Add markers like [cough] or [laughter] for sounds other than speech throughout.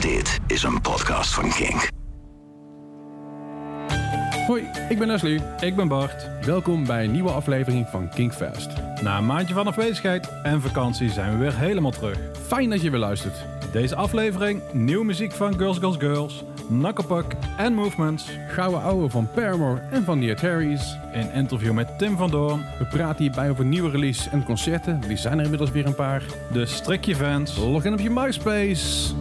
Dit is een podcast van Kink. Hoi, ik ben Leslie. Ik ben Bart. Welkom bij een nieuwe aflevering van Kinkfest. Na een maandje van afwezigheid en vakantie zijn we weer helemaal terug. Fijn dat je weer luistert. Deze aflevering nieuwe muziek van Girls Girls Girls, Knucklepuck en Movements. Gouden ouwe van Paramore en van The Ataris. Een interview met Tim van Doorn. We praten hierbij over nieuwe release en concerten. Die zijn er inmiddels weer een paar. De strikje fans. Log in op je MySpace.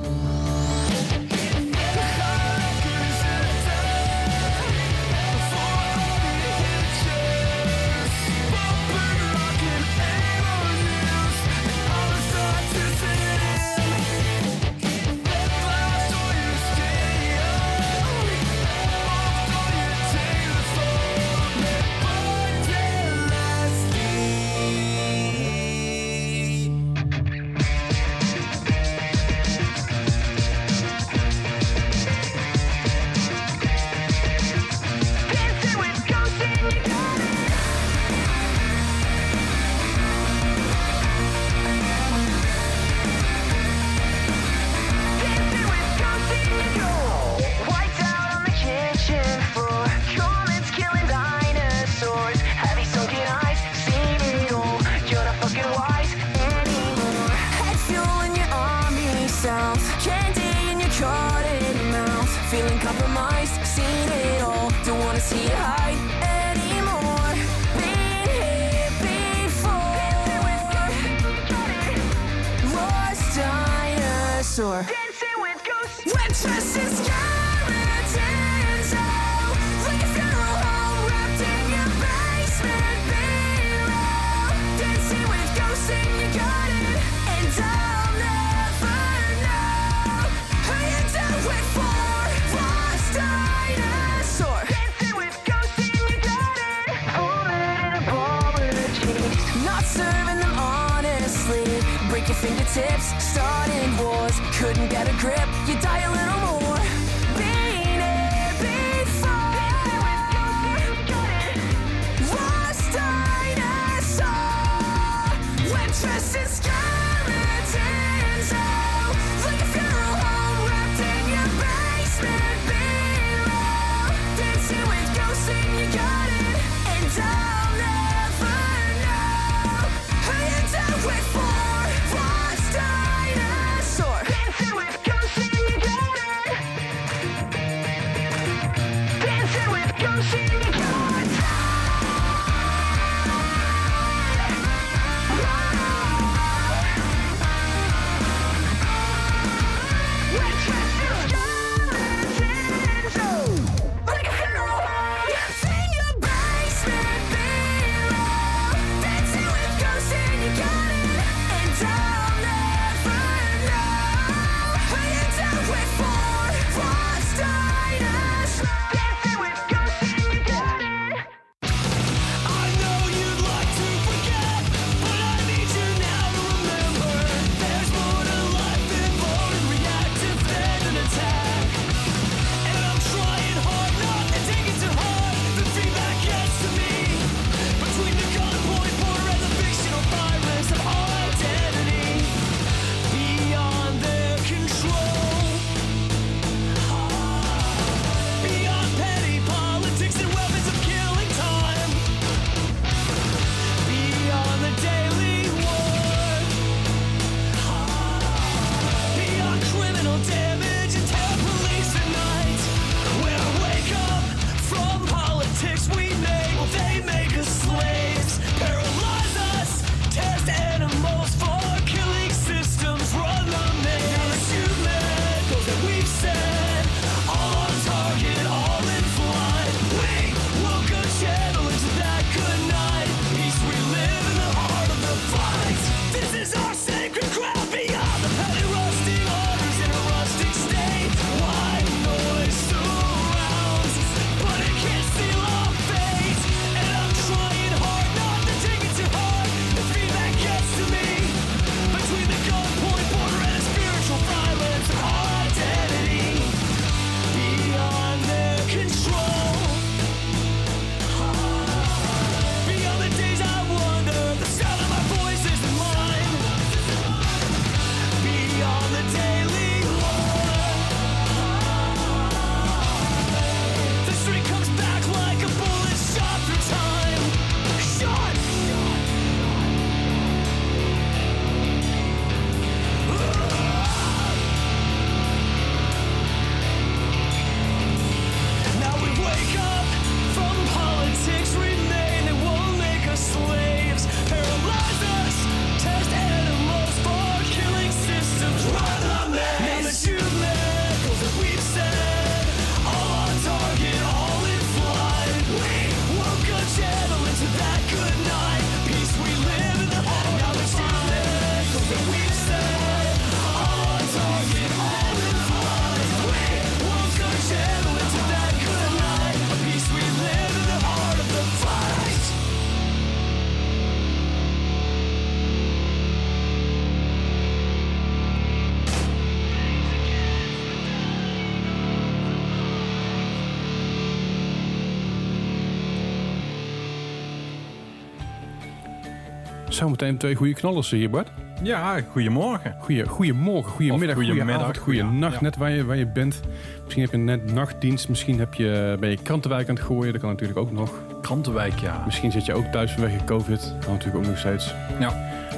Zo meteen twee goede knallers hier, Bart. Ja, goedemorgen. Goeie, goedemorgen, goedemiddag, goedemiddag, goedemiddag, goede goeie- nacht, ja. net waar je, waar je bent. Misschien heb je net nachtdienst, misschien heb je, ben je krantenwijk aan het gooien, dat kan natuurlijk ook nog. Krantenwijk, ja. Misschien zit je ook thuis vanwege COVID, kan natuurlijk ook nog steeds. Ja.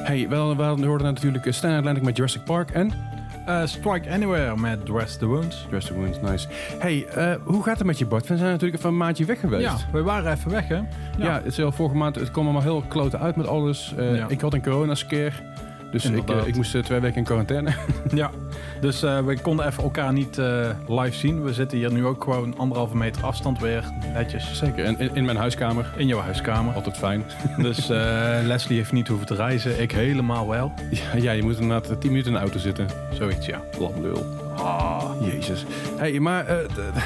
Hey, wel, we hoorden natuurlijk uh, Stan Atlantic met Jurassic Park en Eh, Strike Anywhere met Dress the Wounds. Jurassic Wounds, nice. Hey, eh, hoe gaat het met je Bart? We zijn natuurlijk even een maandje weg geweest. Ja, we waren even weg, hè? Ja, het is wel vorige maand. Het kwam allemaal heel kloten uit met alles. Eh, Ja. Ik had een corona-scare. Dus ik, eh, ik moest eh, twee weken in quarantaine. [laughs] Ja, dus eh, we konden even elkaar niet live zien. We zitten hier nu ook gewoon anderhalve meter afstand weer netjes Zeker. En in, in mijn huiskamer. in jouw huiskamer. Altijd fijn. [laughs] Dus Leslie heeft niet hoeven te reizen. Ik helemaal wel. Ja, ja, je moet inderdaad 10 minuten in de auto zitten. Zoiets, ja. Lamlul. Ah, jezus. Hey, maar... eh,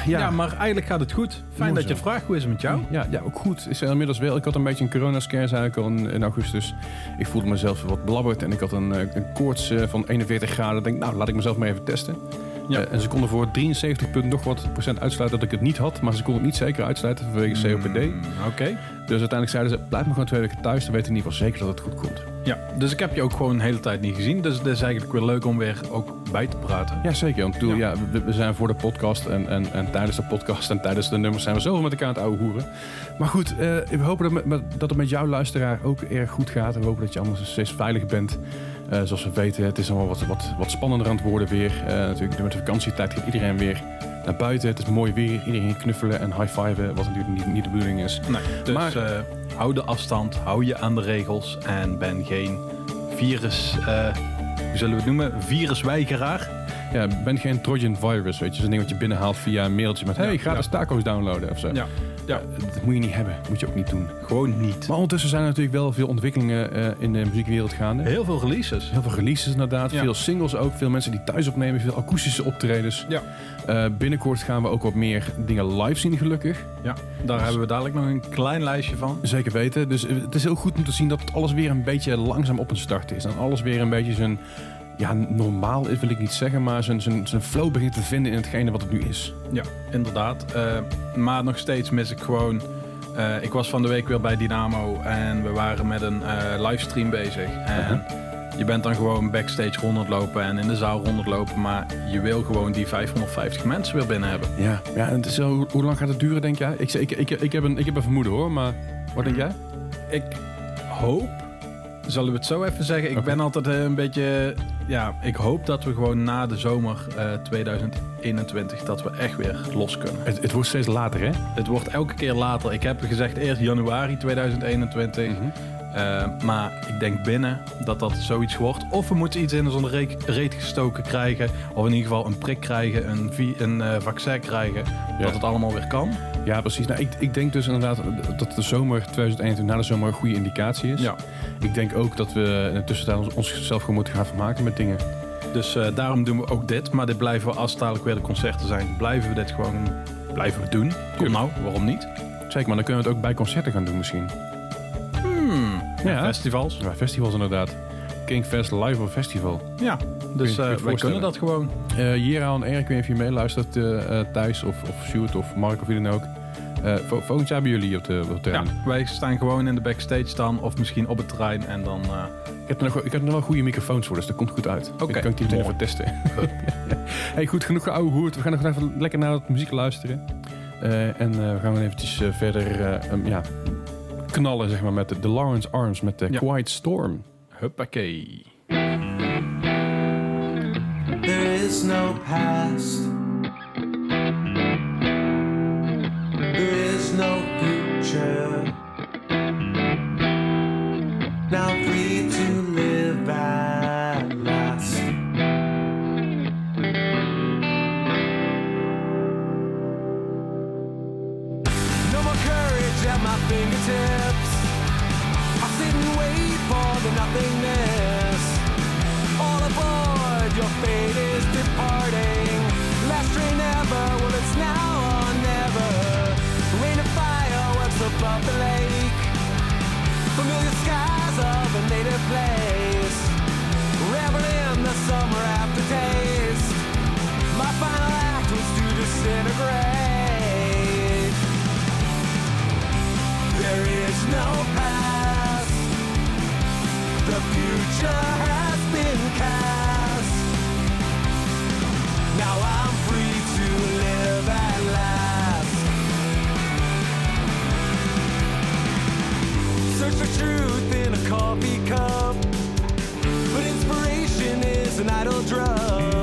Ja, ja, maar eigenlijk gaat het goed. Fijn dat je het vraagt. Hoe is het met jou? Ja, ja, ook goed. Is er inmiddels wel. Ik had een beetje een corona-scare, ik al in, in augustus. Ik voelde mezelf wat blabberd en ik had een, eh, een koorts eh, van 41 graden. Ik denk, nou, laat ik mezelf maar even testen. Ja. Eh, en ze konden voor 73 punt nog wat procent uitsluiten dat ik het niet had. Maar ze konden het niet zeker uitsluiten vanwege COPD. Mm, Oké. Dus uiteindelijk zeiden ze, blijf maar gewoon twee weken thuis. Dan weten we in ieder geval zeker dat het goed komt. Ja, dus ik heb je ook gewoon de hele tijd niet gezien. Dus het is eigenlijk weer leuk om weer ook bij te praten. Ja, zeker. Want bedoel, Ja. ja. we, we zijn voor de podcast en, en, en tijdens de podcast en tijdens de nummers zijn we zoveel met elkaar aan het ouwe hoeren. Maar goed, eh, we hopen dat, met, met- dat het met jouw luisteraar ook erg goed gaat. En we hopen dat je allemaal steeds veilig bent. Eh, zoals we weten, het is allemaal wat, wat, wat spannender aan het worden weer. Eh, natuurlijk, met de vakantietijd gaat iedereen weer naar buiten. Het is mooi weer. Iedereen knuffelen en high-fiven, wat natuurlijk niet, niet de bedoeling is. Nee, dus Maar- eh, hou de afstand, hou je aan de regels en ben geen virus, hoe zullen we het noemen, virusweigeraar. Ja, ben geen Trojan virus, weet je. Zo'n ding wat je binnenhaalt via een mailtje met... hey, Ja, gratis ja. taco's downloaden of zo. Ja, ja, Dat moet je niet hebben. moet je ook niet doen. gewoon niet. Maar ondertussen zijn er natuurlijk wel veel ontwikkelingen eh, in de muziekwereld gaande. Heel veel releases. Heel veel releases inderdaad, Ja. veel singles ook, veel mensen die thuis opnemen, veel akoestische optredens. Ja. Eh, binnenkort gaan we ook wat meer dingen live zien gelukkig. Ja, daar hebben we dadelijk nog een klein lijstje van. Zeker weten. Dus eh, het is heel goed om te zien dat het alles weer een beetje langzaam op een start is. En alles weer een beetje zijn, ja, normaal is wil ik niet zeggen, maar zijn, zijn, zijn flow begint te vinden in hetgene wat het nu is. Ja, inderdaad. Eh, maar nog steeds mis ik gewoon... eh, ik was van de week weer bij Dynamo en we waren met een eh, livestream bezig. En je bent dan gewoon backstage rondlopen en in de zaal rondlopen. Maar je wil gewoon die 550 mensen weer binnen hebben. Ja, ja en is hoe, hoe lang gaat het duren, denk jij? Ik, ik, ik, ik, heb een, ik heb een vermoeden hoor, maar wat denk jij? Ik hoop, zullen we het zo even zeggen? Ik ben altijd eh, een beetje... Ja, ik hoop dat we gewoon na de zomer eh, 2021 dat we echt weer los kunnen. Het, het wordt steeds later, hè? Het wordt elke keer later. Ik heb gezegd eerst januari 2021. Mhm. Eh, maar ik denk binnen dat dat zoiets wordt. Of we moeten iets in zo'n reek- reet gestoken krijgen. Of in ieder geval een prik krijgen, een, een eh, vaccin krijgen. Ja. Dat het allemaal weer kan. Ja, precies. Nou, ik, ik denk dus inderdaad dat de zomer 2021 na de zomer een goede indicatie is. Ja. Ik denk ook dat we in de tussentijd ons, onszelf gewoon moeten gaan vermaken met dingen. Dus eh, daarom doen we ook dit. Maar dit blijven we als het dadelijk weer de concerten zijn. Blijven we dit gewoon blijven we doen. Kom nou, waarom niet? Zeker, maar dan kunnen we het ook bij concerten gaan doen misschien. Hmm, Ja. Festivals. Ja, festivals inderdaad. Kingfest Live of Festival. Ja, dus het wij kunnen dat gewoon. Eh Jera en Erik, ik weet niet of je meeluistert, Thijs of, of Sjoerd of Mark of wie dan ook. Eh, vo- volgend jaar bij jullie op de, op de Ja, terrein. wij staan gewoon in de backstage dan. Of misschien op het terrein. En dan... eh, Ik heb er nog, ik heb er nog wel goede microfoons voor, dus dat komt goed uit. Oké, Dan kan ik die meteen even testen. [laughs] [laughs] hey, goed, genoeg ouwe hoert. We gaan nog even lekker naar het muziek luisteren. Eh, en eh, we gaan eventjes verder eh, um, ja, knallen zeg maar, met de, de Lawrence Arms, met de Ja. Quiet Storm. Huppakee. There is no past. Future. Now free to live at last. No more courage at my fingertips. I sit and wait for the nothingness. All aboard, your fate of a native place. Revel in the summer aftertaste. My final act was to disintegrate. There is no past. The future has been cast. For truth in a coffee cup. But inspiration is an idle drug.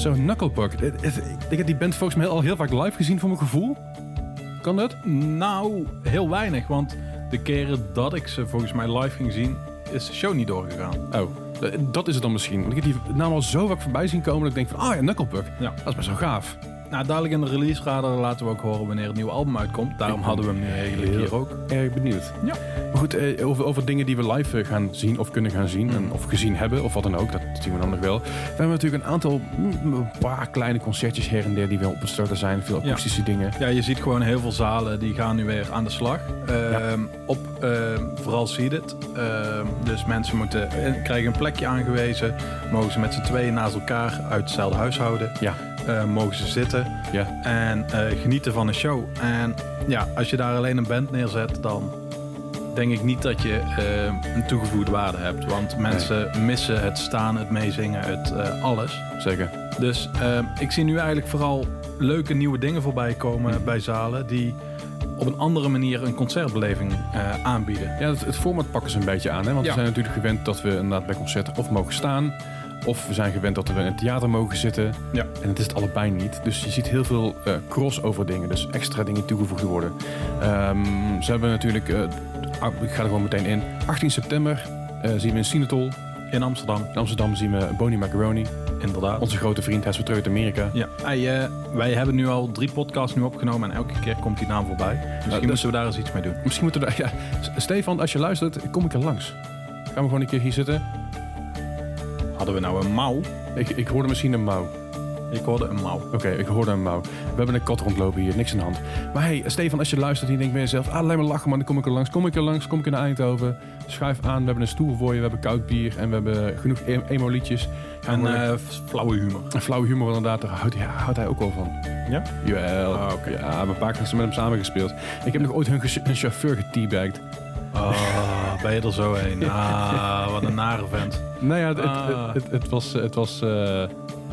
Zo, Knucklepuck. Het- het- Ik heb die band volgens mij al heel vaak live gezien voor mijn gevoel. Kan dat? Nou, heel weinig, want de keren dat ik ze volgens mij live ging zien, is de show niet doorgegaan. Oh, eh, dat is het dan misschien. Want ik heb die naam al zo vaak voorbij zien komen dat ik denk van, ah ja, Knucklepuck. Ja. Dat is best wel gaaf. Nou, dadelijk in de release radar laten we ook horen wanneer het nieuwe album uitkomt. Daarom hadden we hem nu eigenlijk hier ook. Erg benieuwd. Ja. Maar goed, eh, over, over dingen die we live eh, gaan zien of kunnen gaan zien. En, of gezien hebben, of wat dan ook. Dat zien we dan nog wel. We hebben natuurlijk een aantal, mm, een paar kleine concertjes her en der die wel op het starten zijn. Veel akoestische dingen. Ja, je ziet gewoon heel veel zalen die gaan nu weer aan de slag. Ehm, Op ehm, vooral Seeded. Ehm, dus mensen moeten, eh, krijgen een plekje aangewezen. Mogen ze met z'n tweeën naast elkaar uit hetzelfde huishouden. Ja, Eh, mogen ze zitten ja. en eh, genieten van een show. En ja, als je daar alleen een band neerzet, dan denk ik niet dat je eh, een toegevoegde waarde hebt. Want mensen missen het staan, het meezingen, het alles. Zeker. Dus ik zie nu eigenlijk vooral leuke nieuwe dingen voorbij komen bij zalen die op een andere manier een concertbeleving aanbieden. Ja, het, het format pakken ze een beetje aan. Hè? Want Ja. we zijn natuurlijk gewend dat we inderdaad bij concerten of mogen staan. Of we zijn gewend dat we in een theater mogen zitten. Ja. En het is het allebei niet. Dus je ziet heel veel eh, crossover dingen. Dus extra dingen toegevoegd worden. Ehm, ze hebben natuurlijk... eh, ah, ik ga er gewoon meteen in. 18 september eh, zien we in Sinatol. In Amsterdam, In Amsterdam zien we Bonnie Macaroni. inderdaad. Onze grote vriend. Hij is weer terug uit Amerika. Ja, hey, wij hebben nu al drie podcasts nu opgenomen en elke keer komt die naam voorbij. Dus misschien dat- moeten we daar eens iets mee doen. Misschien moeten we... daar- Ja, Stefan, als je luistert, kom ik er langs. Gaan we gewoon een keer hier zitten? Hadden we nou een mouw? Ik, ik hoorde misschien een mouw. Ik hoorde een mouw. Oké, ik hoorde een mouw. We hebben een kat rondlopen hier, niks aan de hand. Maar hey, Stefan, als je luistert en je denkt bij jezelf... Ah, laat me lachen man, dan kom ik er langs. Kom ik er langs, kom ik in Eindhoven. Schuif aan, we hebben een stoel voor je, we hebben koud bier... en we hebben genoeg e- emo-liedjes. En eh, flauwe humor. flauwe humor inderdaad, daar houdt, ja, houdt hij ook wel van. Ja? Jawel. Ah, oké. Ja, we hebben een paar keer met hem samengespeeld. Ik heb nog ooit hun, chauffeur geteabagged. Oh, ben je er zo heen? Ah, wat een nare vent. Nou ja, het, het, Ah. het, het was, het was eh,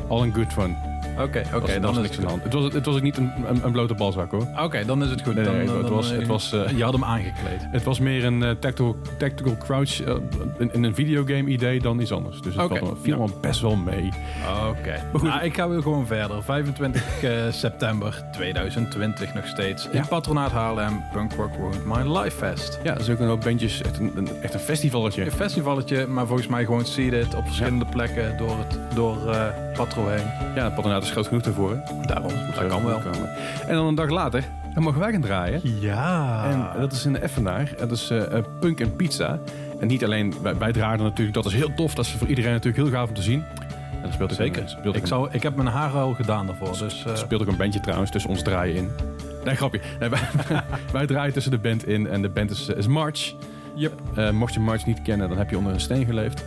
all in good fun. Oké, oké, was, dan was is niks aan de hand. Het was, het was ook niet een, een, een blote balzak hoor. Oké, dan is het goed. Nee, dan, nee, dan- het was- eh, het was, eh, je had hem aangekleed. Het was meer een eh, tactical, tactical crouch eh, in, in een videogame idee dan iets anders. Dus het valt- viel ja. best wel mee. Oké. Maar goed, ik ga weer gewoon verder. 25 eh, [laughs] september 2020 nog steeds. Ja. In Patronaat Haarlem, Punk Rock Ruined My Life Fest. Ja, er zijn ook een hoop bandjes. Echt een, een, echt een festivalletje. Een festivalletje, maar volgens mij gewoon seated op verschillende plekken door, het, door eh Patro heen. Ja, patronaat is groot genoeg daarvoor. hè. Daarom, Moet dat kan wel. komen. En dan een dag later, dan mogen wij gaan draaien. Ja. En dat is in de Effenaar. Dat is eh, eh, Punk en Pizza. En niet alleen, wij, wij draaien natuurlijk, dat is heel tof. Dat is voor iedereen natuurlijk heel gaaf om te zien. En dan speelt ook Zeker. Een, speelt ook Ik, een- zou, ik heb mijn haar al gedaan daarvoor. Dus, eh, speelt ook een bandje trouwens tussen ons draaien in. Nee, grapje. Nee, wij, [laughs] wij draaien tussen de band in en de band is, is March. Yep. Mocht je March niet kennen, dan heb je onder een steen geleefd.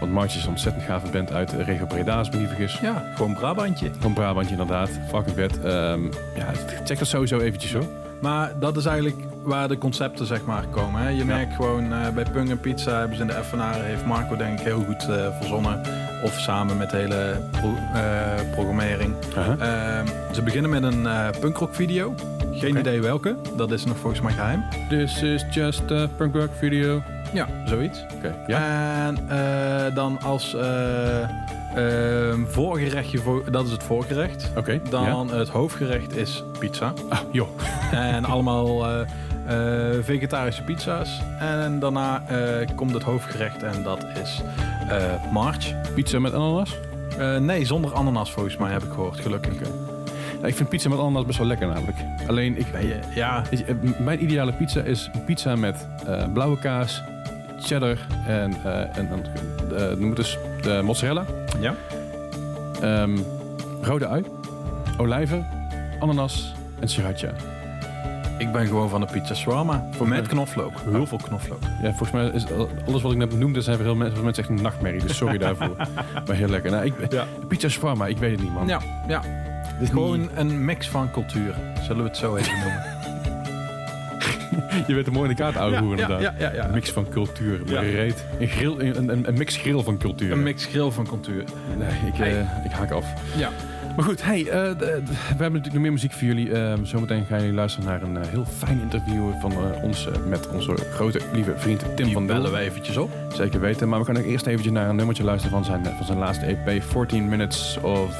Want March is een ontzettend gave band uit de regio Breda, als ik vergis. ja, gewoon Brabantje. Van Brabantje inderdaad. Fucking vet. Ehm, ja, check dat sowieso eventjes hoor. Maar dat is eigenlijk waar de concepten zeg maar komen. Hè? Je merkt gewoon eh, bij Punk en Pizza hebben ze in de FNR, heeft Marco denk ik heel goed eh, verzonnen. Of samen met de hele pro- eh, programmering. Ehm, ze beginnen met een punkrock video. Geen idee welke. Dat is nog volgens mij geheim. This is just a punk rock video. Ja, zoiets. Oké, ja. En eh, dan als ehm, voorgerechtje, voor, dat is het voorgerecht. Oké, Dan het hoofdgerecht is pizza. Ah, joh. [laughs] En allemaal eh, vegetarische pizza's. En daarna komt het hoofdgerecht en dat is march. Pizza met ananas? Nee, zonder ananas volgens mij heb ik gehoord, gelukkig. Ik vind pizza met ananas best wel lekker namelijk. Alleen, ik, Ben je- Ja, eh, mijn ideale pizza is pizza met eh, blauwe kaas, cheddar en, eh en dan, eh, noem het dus de mozzarella. ja. Ehm, rode ui, olijven, ananas en sriracha. Ik ben gewoon van de pizza shawarma. Voor met knoflook. Heel veel knoflook. Ja, volgens mij is al- alles wat ik net noemde, zijn voor heel mensen, mensen echt een nachtmerrie. Dus sorry [laughs] daarvoor. Maar heel lekker. Nou, ik, Ja. Pizza shawarma, ik weet het niet man. Ja, ja. Is Gewoon niet- een mix van culturen. Zullen we het zo even noemen? [laughs] je weet er mooi in de kaart oude hoeren ja, inderdaad. ja, ja, ja. Een mix van cultuur. Ja. Een, grill, een, een, een mix grill van cultuur. Een mix grill van cultuur. Nee, ik, Hey. eh, ik haak af. Ja. Maar goed, hey, eh, d- d- we hebben natuurlijk nog meer muziek voor jullie. Ehm, zometeen gaan jullie luisteren naar een heel fijn interview van eh, ons met onze grote lieve vriend Tim Die van bellen Del. we eventjes op. Zeker weten. Maar we gaan ook eerst eventjes naar een nummertje luisteren van zijn, van zijn laatste EP, 14 Minutes of...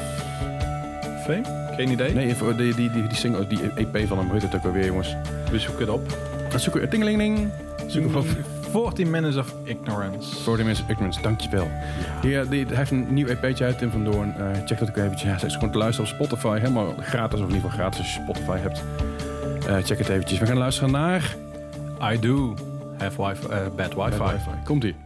Fame? Geen idee. Nee, voor die, die, die, die single, die EP van hem, heet het ook alweer, jongens? We zoeken het op. Zoek er, tingelingeling. Zoek hem op. 14 Minutes of Ignorance. 14 Minutes of Ignorance, dankjewel. Die, eh, die, hij heeft een nieuw EP'tje uit, Tim van Doorn. Eh, check dat ook eventjes. Ja, is gewoon te luisteren op Spotify. Helemaal gratis, of in ieder geval gratis als je Spotify hebt. Eh, check het eventjes. We gaan luisteren naar... I do have wifi, eh, bad wifi. Komt-ie.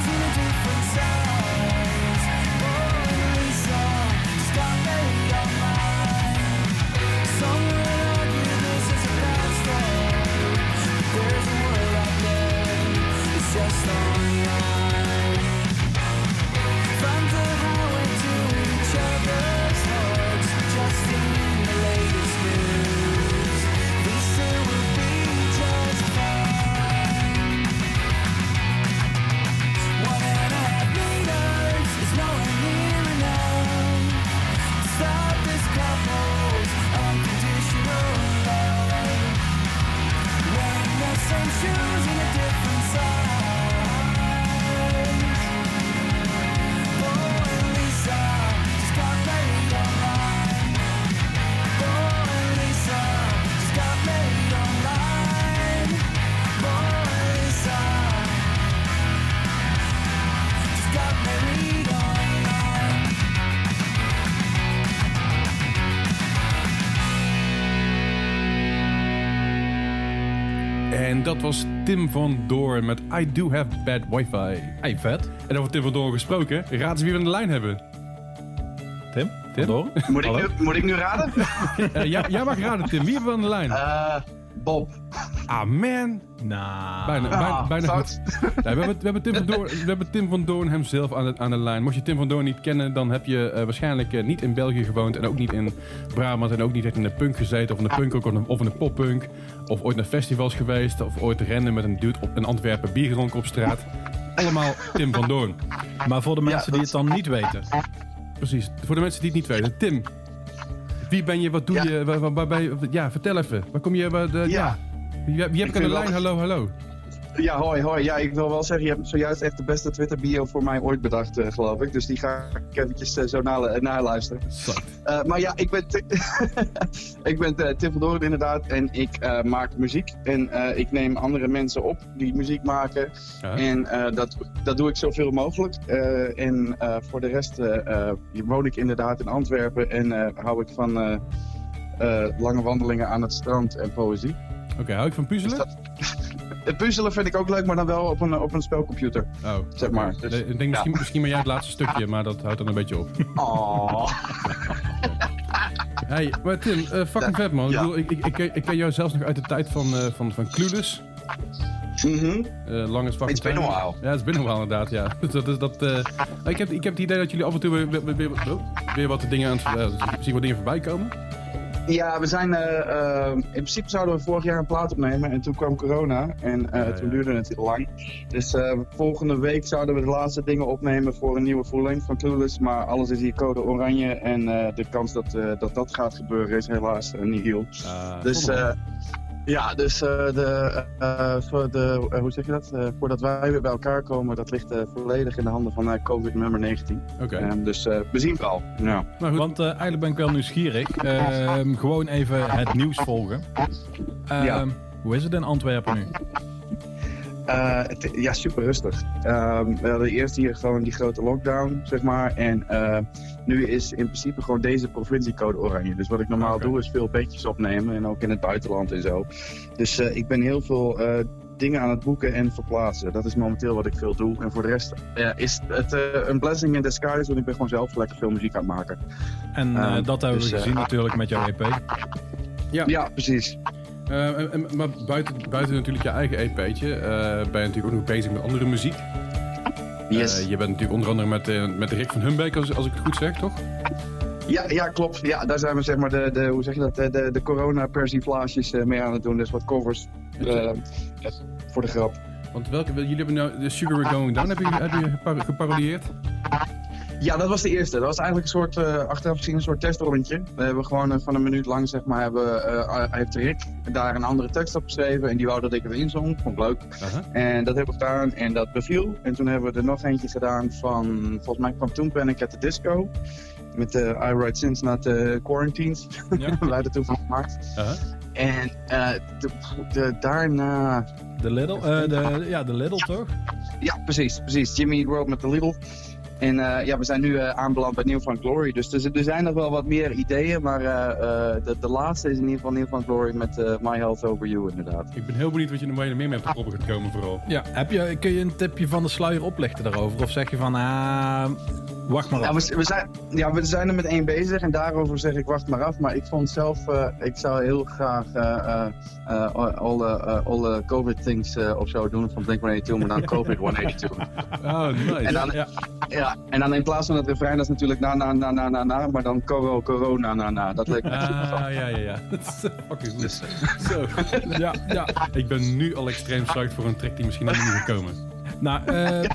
En dat was Tim van Doorn met I Do Have Bad Wi-Fi. Hey, vet. En over Tim van Doorn gesproken, raad eens wie we aan de lijn hebben. Tim? Tim? Door? Moet ik, nu, moet ik nu raden? [laughs] Ja, jij mag raden, Tim. Wie hebben we aan de lijn? Eh, Bob. Man. Nou. Bijna, bijna. Nee, we, hebben, we, hebben Tim van Doorn, we hebben Tim van Doorn hemzelf aan de, aan de lijn. Mocht je Tim van Doorn niet kennen, dan heb je eh, waarschijnlijk eh, niet in België gewoond. En ook niet in Brabant. En ook niet echt in de punk gezeten. Of in de punk of in, of in de poppunk. Of ooit naar festivals geweest. Of ooit rennen met een dude op in Antwerpen bier gedronken op straat. Allemaal Tim van Doorn. Maar voor de mensen die dat- het dan niet weten. Precies. Voor de mensen die het niet weten. Tim, wie ben je? Wat doe Ja. je? Waar, waar, waar ben je? Ja, vertel even. Waar kom je? Waar, de, ja. Wie, wie heb ik Ik aan de vind lijn? Hallo, hallo. Ja, hoi, hoi. Ja, ik wil wel zeggen, je hebt zojuist echt de beste Twitter-bio voor mij ooit bedacht, eh, geloof ik. Dus die ga ik eventjes eh, zo na, naluisteren. Eh, maar ja, ik ben, [laughs] ik ben eh, Tim van Doorn inderdaad en ik eh, maak muziek. En eh, ik neem andere mensen op die muziek maken. Ja. En eh, dat, dat doe ik zoveel mogelijk. Eh, en eh, voor de rest eh, eh, woon ik inderdaad in Antwerpen en eh, hou ik van eh, eh, lange wandelingen aan het strand en poëzie. Oké, hou ik van puzzelen? Dus dat- [laughs] Het puzzelen vind ik ook leuk, maar dan wel op een, op een spelcomputer. Oh, zeg maar. Dus- Nee, ik denk misschien, misschien maar jij het laatste stukje, maar dat houdt dan een beetje op. Oh. Hey, maar Tim, eh, fucking vet man. Ik, Ja. bedoel, ik, ik, ik, ken- ik ken jou zelfs nog uit de tijd van, eh van, van Clueless. Mhm. Eh lang is fucking It's been a time. while. Ja, het is binnen wel inderdaad, ja. [laughs] Dat, is dat, eh, ik, heb, ik heb het idee dat jullie af en toe weer, weer, weer, weer wat dingen aan het... eh, zie wat dingen voorbij komen. Ja, we zijn. eh, eh, in principe zouden we vorig jaar een plaat opnemen en toen kwam corona en Ja, toen ja. duurde het heel lang. Dus volgende week zouden we de laatste dingen opnemen voor een nieuwe full-length van Clueless. Maar alles is hier code oranje en de kans dat, dat dat gaat gebeuren is helaas niet heel. Ah, Dus eh, ja, dus eh, de, eh, voor de, eh, hoe zeg je dat? Eh, voordat wij weer bij elkaar komen, dat ligt eh, volledig in de handen van eh, COVID nummer 19. Oké, Ehm, dus eh, we zien wel. Ja. maar goed. Want eh, eigenlijk ben ik wel nieuwsgierig. Ehm, gewoon even het nieuws volgen. Ehm, Ja. Hoe is het in Antwerpen nu? Eh, het- ja, super rustig. Ehm, we hadden eerst hier gewoon die grote lockdown, zeg maar. En eh, nu is in principe gewoon deze provinciecode oranje. Dus wat ik normaal doe is veel beetjes opnemen. En ook in het buitenland en zo. Dus eh, ik ben heel veel eh, dingen aan het boeken en verplaatsen. Dat is momenteel wat ik veel doe. En voor de rest is het een blessing in disguise. Want ik ben gewoon zelf lekker veel muziek aan het maken. En eh, Ehm, dat hebben we dus, gezien natuurlijk met jouw EP. Ja. Ja, precies. Eh, en- en- maar buiten, buiten natuurlijk je eigen EP'tje, eh ben je natuurlijk ook nog bezig met andere muziek. Yes. Eh, je bent natuurlijk onder andere met, met Rick van Humbeek, als, als ik het goed zeg, toch? Ja, ja, klopt. Ja, daar zijn we zeg maar de, de hoe zeg je dat, de, de, corona-persiflages mee aan het doen. Dus wat covers voor de grap. Want welke, jullie hebben nou de Sugar We're Going Down, heb je, heb je gepa- geparodieerd? Ja, dat was de eerste. Dat was eigenlijk een soort, eh, achteraf gezien een soort testrondje. We hebben gewoon eh, van een minuut lang, zeg maar, hebben, eh, heeft Rick daar een andere tekst op geschreven. En die wou dat ik het inzong. Vond ik leuk. En dat hebben we gedaan en dat beviel. En toen hebben we er nog eentje gedaan van, volgens mij kwam toen Panic at the Disco. met de I Write Sins Not uh, Quarantines. Ja. [laughs] Wij er toen van gemaakt. En de, de, daarna... De Lidl, de, ja, de Lidl toch? Ja, precies, precies. Jimmy Eat World met de Lidl. En eh, ja, we zijn nu eh, aanbeland bij Nieuw van Glory. Dus er, er zijn nog wel wat meer ideeën. Maar eh, eh, de, de laatste is in ieder geval Nieuw van Glory met eh, My Health Over You inderdaad. Ik ben heel benieuwd wat je er meer mee op de proppen gaat komen vooral. Ja. Heb je, kun je een tipje van de sluier oplichten daarover? Of zeg je van, ah, wacht maar Ja, af. we, we, zijn, ja, we zijn er met één bezig en daarover zeg ik wacht maar af. Maar ik vond zelf, eh, ik zou heel graag eh, eh, eh, alle, eh, alle COVID things eh, of zo doen van Blink-182, maar dan COVID 182. [laughs] Oh, nice. En dan, Ja. ja, en dan in plaats van het refrein, dat is natuurlijk na, na, na, na, na, na, maar dan coro, corona, na, na. Dat leek me super Ah, ja, ja, ja. [laughs] Fucking goed. Dus, Zo. Ja, ja. Ik ben nu al extreem psyched voor een track die misschien helemaal niet gaat komen. Nou, [laughs] eh,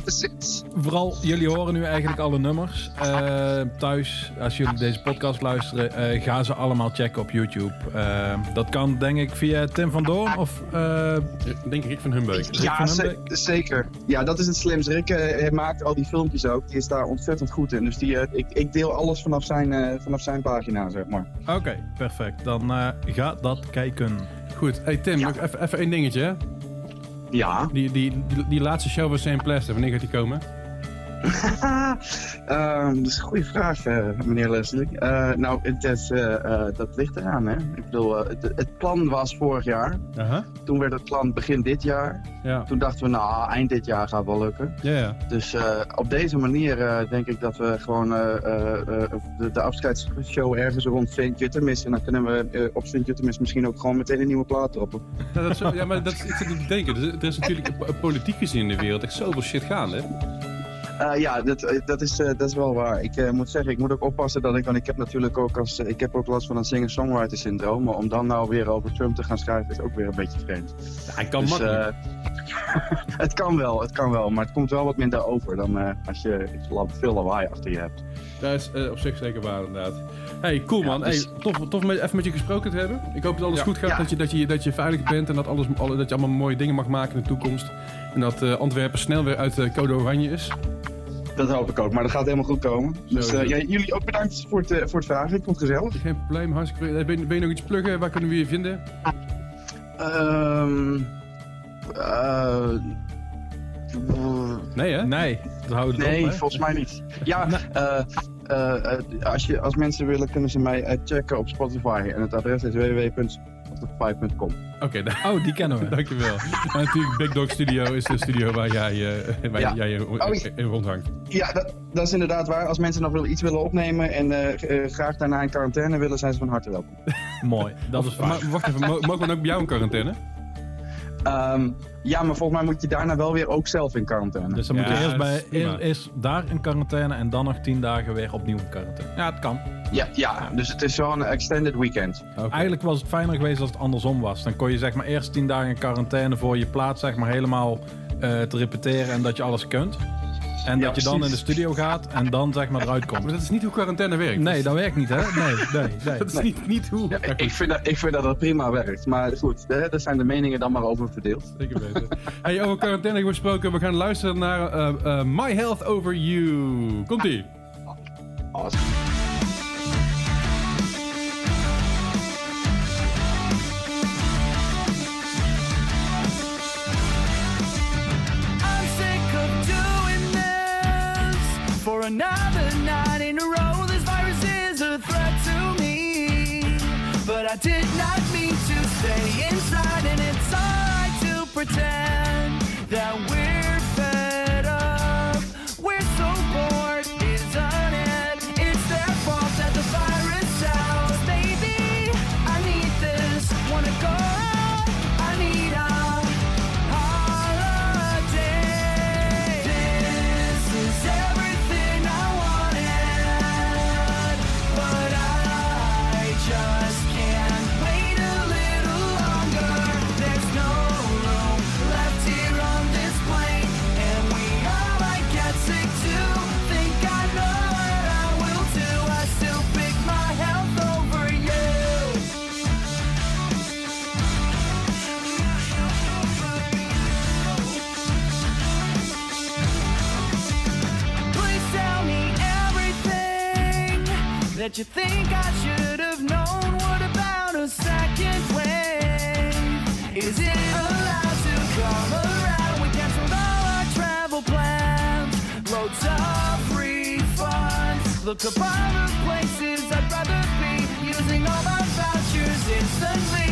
vooral jullie horen nu eigenlijk alle nummers. Eh, thuis, als jullie deze podcast luisteren, eh, ga ze allemaal checken op YouTube. Dat kan denk ik via Tim van Doorn of... eh, Ik Denk Rick van Humbeek. Ja, van zeker. Ja, dat is het slimste. Rick hij maakt al die filmpjes ook. Die is daar ontzettend goed in. Dus die, ik, ik deel alles vanaf zijn, eh, vanaf zijn pagina, zeg maar. Oké, perfect. Dan eh, ga dat kijken. Goed. Hey Tim, nog even, even één dingetje. Ja. Die, die, die, laatste show van St. Plaster, wanneer gaat die komen? [laughs] Ehm, dat is een goede vraag, eh, meneer Leslie. Eh, nou, het is, eh, dat ligt eraan, hè. Ik bedoel, het, het plan was vorig jaar. Toen werd het plan begin dit jaar. Ja. Toen dachten we, nou, eind dit jaar gaat wel lukken. Ja, ja. Dus op deze manier denk ik dat we gewoon de, de afscheidsshow ergens rond Sint Jutemis. En dan kunnen we op Sint Jutemis misschien ook gewoon meteen een nieuwe plaat droppen. Ja, [laughs] dat is, ja, maar dat, is- niet te denken. Er is, natuurlijk politiek gezien in de wereld echt zoveel shit gaande. Eh, ja, dat, eh, dat, is, eh, dat is wel waar. Ik eh, moet zeggen, ik moet ook oppassen dat ik, want ik heb natuurlijk ook als, ik heb ook last van een singer-songwriter syndroom. Maar om dan nou weer over Trump te gaan schrijven is ook weer een beetje vreemd. Ja, hij kan Dus, makkelijk. [laughs] het kan wel, het kan wel, maar het komt wel wat minder over dan eh, als je veel lawaai achter je hebt. Dat is op zich zeker waar, inderdaad. Hey, cool man. Ja, dus- hey, tof, tof met, even met je gesproken te hebben. Ik hoop dat alles Ja. goed gaat, Ja. dat, je, dat, je, dat je veilig bent en dat, alles, alle, dat je allemaal mooie dingen mag maken in de toekomst. En dat eh, Antwerpen snel weer uit de code oranje is. Dat hoop ik ook, maar dat gaat helemaal goed komen. Dus eh, ja, jullie ook bedankt voor het, eh, voor het vragen. Ik vond het gezellig. Geen probleem, hartstikke. Ben, je- ben je nog iets pluggen? Waar kunnen we je vinden? Ehm eh, Nee hè? Nee, dat houdt het nee, op, volgens mij niet. Ja, eh, eh, eh, als, je, als mensen willen, kunnen ze mij eh, checken op Spotify. En het adres is www.spotify.com. Oké, Oh, die kennen we. [laughs] dankjewel. en natuurlijk Big Dog Studio is de studio waar jij, eh, waar Ja. jij je Oh, ja. in rondhangt. Ja, dat, dat is inderdaad waar. Als mensen nog iets willen opnemen en eh, eh, graag daarna in quarantaine willen, zijn ze van harte welkom. Mooi, dat is Maar waar. wacht even, mo- mogen we dan ook bij jou in quarantaine? Ehm, ja, maar volgens mij moet je daarna wel weer ook zelf in quarantaine. Dus dan moet je eerst, bij, eerst, eerst daar in quarantaine en dan nog tien dagen weer opnieuw in quarantaine. Ja, het kan. ja, ja, dus het is zo'n extended weekend. Eigenlijk was het fijner geweest als het andersom was. Dan kon je zeg maar eerst tien dagen in quarantaine voor je plaat zeg maar helemaal eh, te repeteren en dat je alles kunt. En Ja, dat je dan in de studio gaat en dan zeg maar eruit Maar komt. dat is niet hoe quarantaine werkt. Nee, dat werkt niet hè? Nee, nee, nee. [laughs] Dat is niet, niet hoe... Ja, ik, vind dat, ik vind dat dat prima werkt. Maar goed, hè, daar zijn de meningen dan maar over verdeeld. Zeker weten. hey, over quarantaine gesproken. We gaan luisteren naar eh, eh, My Health Over You. Komt-ie. Awesome. Another night in a row. This virus is a threat to me, but I did not mean to stay inside, and it's alright to pretend that we're that you think I should have known. What about a second wave? Is it allowed to come around? We canceled all our travel plans. Loads of refunds. Look up all the places I'd rather be. Using all my vouchers instantly.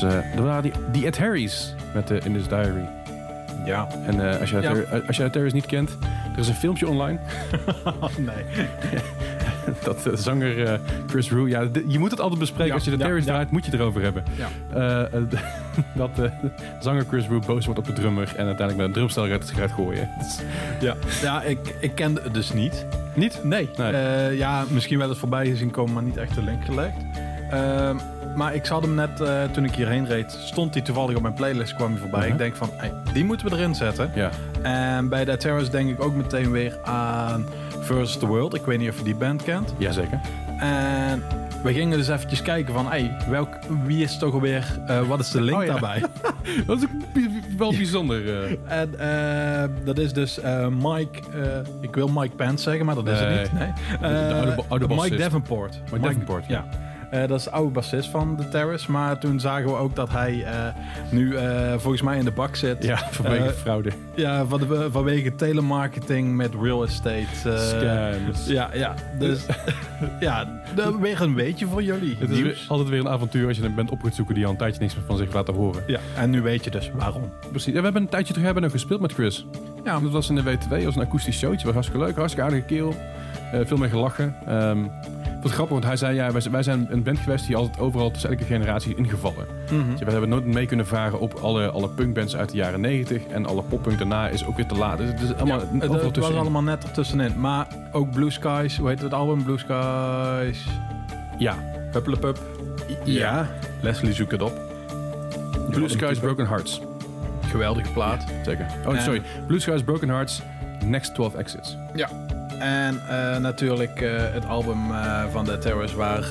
Was, eh, dat waren die, die Ed Harry's met de In This Diary. Ja. En eh, als, je Ja. Als je Ed Harry's niet kent, er is een filmpje online. [laughs] nee. [laughs] dat eh, zanger eh, Chris Rue, ja, je moet het altijd bespreken. Ja, Als je de ja, Terrorist ja. draait, moet je het erover hebben. Ja. Eh, eh, [laughs] dat eh, zanger Chris Rue boos wordt op de drummer en uiteindelijk met een drumstel eruit gaat gooien. Ja, ja ik, ik kende het dus niet. Niet? Nee. Nee. Eh, ja, misschien wel eens voorbij gezien komen, maar niet echt de link gelegd. Maar ik zag hem net, eh, toen ik hierheen reed, stond hij toevallig op mijn playlist, kwam hij voorbij. Ik denk van, hey, die moeten we erin zetten. Ja. En bij The Terrors denk ik ook meteen weer aan Versus the World. Ik weet niet of je die band kent. Jazeker. En we gingen dus eventjes kijken van, hey, welk, wie is toch alweer, eh, wat is de link Oh ja. daarbij? [laughs] Dat is wel bijzonder. eh. En dat is dus Mike, ik wil Mike Pence zeggen, maar dat is het niet. Nee. de oude Mike. Davenport. Mike Davenport, ja. ja. Eh, dat is de oude bassist van The Terrace. Maar toen zagen we ook dat hij eh, nu eh, volgens mij in de bak zit. ja, vanwege fraude. Ja, van de, vanwege telemarketing met real estate. Scams. Ja, ja. Dus [laughs] ja, dat weer een beetje voor jullie. Het is weer, altijd weer een avontuur als je een band op gaat zoeken die al een tijdje niks meer van zich laten horen. Ja, en nu weet je dus waarom. Precies. Ja, we hebben een tijdje terug hebben nog gespeeld met Chris. Ja, Dat was in de W2, dat was een akoestisch showtje. was hartstikke leuk, hartstikke aardige kerel. Eh, veel mee gelachen. Ehm wat grappig, want hij zei, ja, wij, zijn- een band geweest die altijd overal tussen elke generatie ingevallen. Mhm. Dus we hebben nooit mee kunnen varen op alle, alle punkbands uit de jaren 90 en alle poppunk daarna is ook weer te laat. Dus het is allemaal Ja, het was allemaal net ertussenin. Maar ook Blue Skies, hoe heet het album? Blue Skies. Ja, Huppelepup. Ja. Leslie zoek het op. Blue Skies Broken Hearts. Geweldige plaat. Zeker. Oh, En- sorry. Blue Skies Broken Hearts, Next 12 Exits. Ja. En eh, natuurlijk eh, het album eh, van The Terrors waar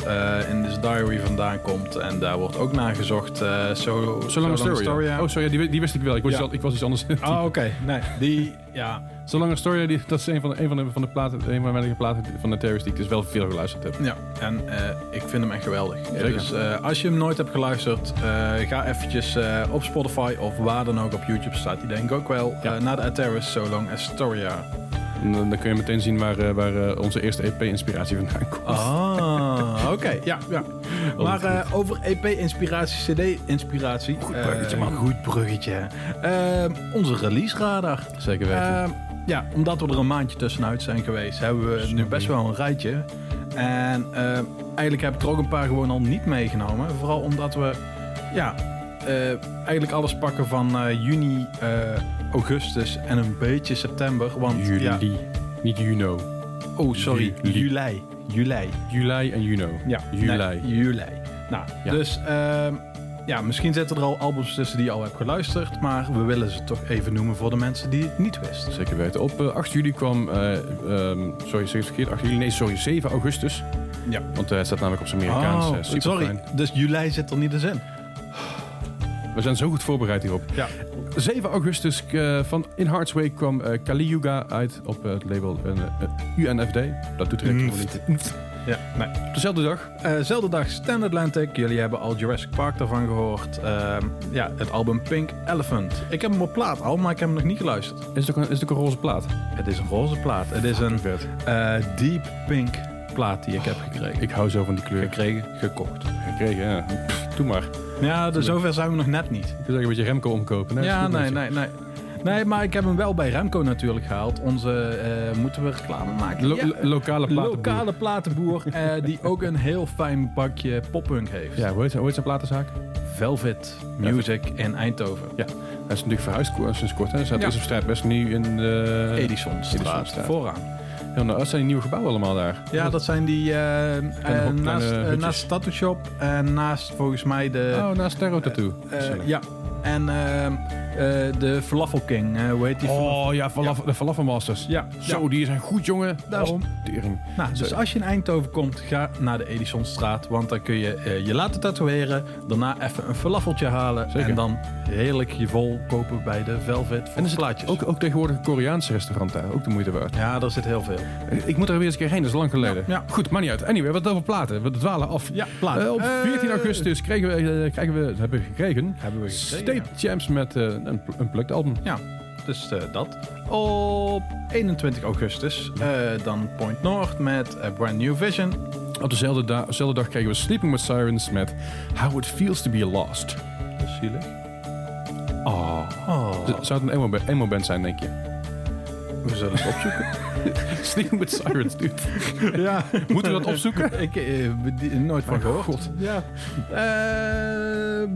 In This Diary vandaan komt. En daar wordt ook naar gezocht. eh so, So Long Story. Oh, sorry, die, die wist ik wel. Ik was, Ja. iets, ik was iets anders. Oh, oké. Nee, die, ja. So Long Story, die, dat is een van de, een van de, van de platen, een van de platen van de Terrorist die ik dus wel veel geluisterd heb. Ja, en ik vind hem echt geweldig. Zeker. Dus als je hem nooit hebt geluisterd, ga eventjes op Spotify of waar dan ook op YouTube staat. Die denk ik ook wel. Ja. naar de Ateris So Long Astoria. En dan, dan kun je meteen zien waar, eh, waar eh, onze eerste EP-inspiratie vandaan komt. Ah, oké. [laughs] Ja, ja. Maar eh, over EP-inspiratie, CD-inspiratie. Goed bruggetje, man. Goed bruggetje. Eh, onze release radar. Zeker weten. Eh, ja, omdat we er een maandje tussenuit zijn geweest, hebben we nu best wel een rijtje. En eh, eigenlijk heb ik er ook een paar gewoon al niet meegenomen. Vooral omdat we ja, eh, eigenlijk alles pakken van eh, juni, eh, augustus en een beetje september. Want Juli. ja, Niet Juno. oh sorry, Juli. juli. Juli. Juli en Juno. Ja, Juli. nee, juli. Nou, Ja. dus ehm, ja, misschien zitten er al albums tussen die je al hebt geluisterd, maar we willen ze toch even noemen voor de mensen die het niet wisten. Zeker weten. Op eh, 8 juli kwam... eh, ehm, sorry, zeg verkeerd. 8 juli? Nee, sorry. 7 augustus. Ja. Want eh, het staat namelijk op zijn Amerikaans. Oh, eh, sorry, dus juli zit er niet eens in. We zijn zo goed voorbereid hierop. Ja. 7 augustus eh, van In Heart's Way kwam eh, Kali Yuga uit op eh, het label eh, eh, UNFD. Dat doet er Mm. helemaal niet. Ja, nee. Dezelfde dag. Eh, zelfde dag Stand Atlantic. Jullie hebben al Jurassic Park daarvan gehoord. Ehm, ja, het album Pink Elephant. Ik heb hem op plaat al, maar ik heb hem nog niet geluisterd. Is het ook een, is het ook een roze plaat? Het is een roze plaat. Het is een eh, deep pink plaat die ik heb gekregen. Ik hou zo van die kleur. Gekregen, gekocht. Gekregen, ja. Pff, doe maar. Ja, de zover zijn we nog net niet. Ik wil zeggen, een beetje Remco omkopen. Nee, is ja, nee, nee, nee. Nee, maar ik heb hem wel bij Remco natuurlijk gehaald. Onze, eh, moeten we reclame maken? Lo- Ja. lo- lokale platenboer. Lokale platenboer eh, die ook een heel fijn bakje poppunk heeft. Ja, hoe heet, hoe heet zijn platenzaak? Velvet Music in Eindhoven. Ja. Hij is natuurlijk verhuisd ko- sinds kort. Hè. Hij staat Ja. eerst op straat best nu in de... Edisonstraat, Edisonstraat. vooraan. Ja, nou, dat zijn die nieuwe gebouwen allemaal daar. Ja, dat zijn die eh, eh, naast, eh, naast de tattoo shop en naast volgens mij de... Oh, naast Terro Tattoo. ja, en ehm, eh, de Falafel King. eh, hoe heet die? Oh ja, falafel, de Falafel Masters. Ja, Zo, die zijn goed, jongen. Daarom. Tering. Nou, dus als je in Eindhoven komt, ga naar de Edisonstraat. Want dan kun je eh, je laten tatoeëren. Daarna even een falafeltje halen. Zeker. En dan heerlijk je vol kopen bij de Velvet En plaatjes. ook, ook tegenwoordig een Koreaans restaurant daar. Ook de moeite waard. Ja, daar zit heel veel. Ik moet er weer eens een keer heen, dat is lang geleden. Ja, ja. Goed, maar niet uit. Anyway, wat over platen. We dwalen af. Ja, plaat. Eh, op 14 augustus kregen we, eh, krijgen we, hebben we gekregen, hebben we gekregen. State Champs met eh, een, een plucked album. Ja, dus eh, dat. Op 21 augustus eh, dan Point North met eh, Brand New Vision. Op dezelfde, da- dezelfde dag kregen we Sleeping with Sirens met How It Feels to Be Lost. Zielig. Oh. Zou het een emo, emo band zijn, denk je? We zullen het opzoeken. [laughs] [laughs] Sleeping with Sirens, dude. ja. Moeten we dat opzoeken? Ik eh, nooit van gehoord. god. Ja. Eh,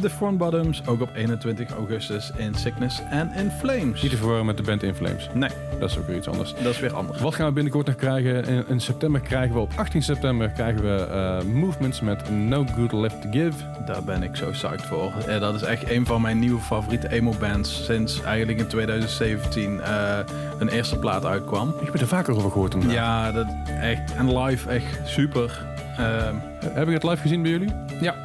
de Front Bottoms, ook op 21 augustus in Sickness and in Flames. Niet te verwarren met de band In Flames. Nee, Dat is ook weer iets anders. dat is weer anders. Wat gaan we binnenkort nog krijgen? In, in september krijgen we op 18 september krijgen we eh, Movements met No Good Left to Give. Daar ben ik zo psyched voor. Eh, dat is echt een van mijn nieuwe favoriete emo-bands sinds eigenlijk in 2017 eh, een eerste plaat uitkwam. Ik er vaker over gehoord. Ja, dat echt. En live echt super. Ehm, Heb ik het live gezien bij jullie? ja.